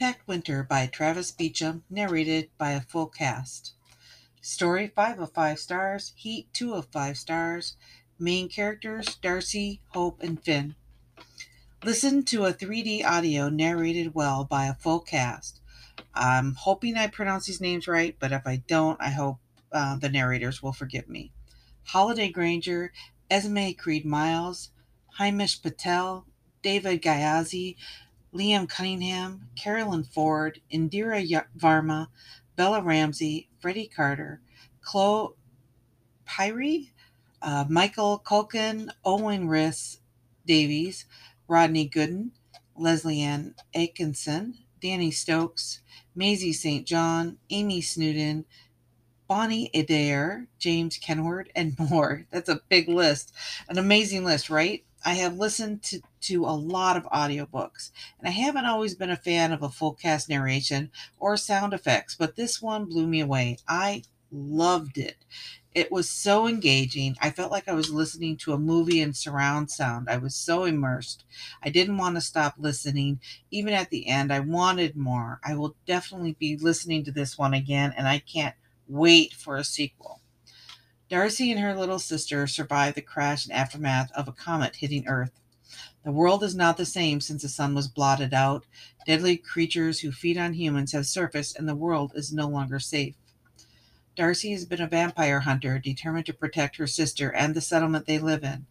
Impact Winter by Travis Beacham, narrated by a full cast. Story 5 of 5 stars, Heat 2 of 5 stars. Main characters Darcy, Hope, and Finn. Listen to a 3D audio narrated well by a full cast. I'm hoping I pronounce these names right, but if I don't, I hope uh, the narrators will forgive me. Holliday Grainger, Esme Creed Miles, Himesh Patel, David Ghazi, Liam Cunningham, Carolyn Ford, Indira Varma, Bella Ramsey, Freddie Carter, Chloe Pirrie, uh, Michael Culkin, Owain Rhys Davies, Rodney Gooden, Leslie Ann Atkinson, Danny Stokes, Maisie St. John, Amy Snowden, Bonnie Adair, James Kenward, and more. That's a big list. An amazing list, right? I have listened to, to a lot of audiobooks, and I haven't always been a fan of a full cast narration or sound effects, but this one blew me away. I loved it. It was so engaging. I felt like I was listening to a movie in surround sound. I was so immersed. I didn't want to stop listening. Even at the end, I wanted more. I will definitely be listening to this one again, and I can't wait for a sequel. Darcy and her little sister survived the crash and aftermath of a comet hitting Earth. The world is not the same since the sun was blotted out. Deadly creatures who feed on humans have surfaced, and the world is no longer safe. Darcy has been a vampire hunter, determined to protect her sister and the settlement they live in.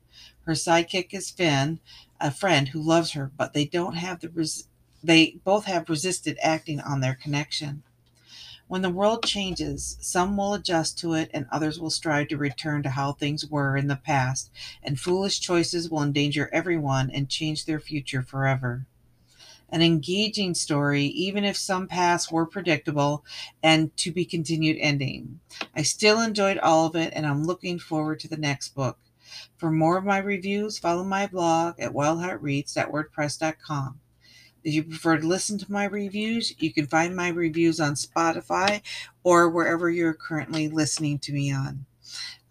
Her sidekick is Finn, a friend who loves her, but they don't have the res- they both have resisted acting on their connection. When the world changes, some will adjust to it and others will strive to return to how things were in the past, and foolish choices will endanger everyone and change their future forever. An engaging story, even if some paths were predictable and to be continued ending. I still enjoyed all of it and I'm looking forward to the next book. For more of my reviews, follow my blog at wyldheartreads.wordpress.com. If you prefer to listen to my reviews, you can find my reviews on Spotify or wherever you're currently listening to me on.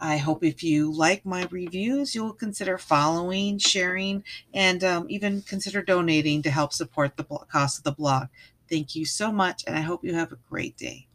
I hope if you like my reviews, you'll consider following, sharing, and um, even consider donating to help support the cost of the blog. Thank you so much, and I hope you have a great day.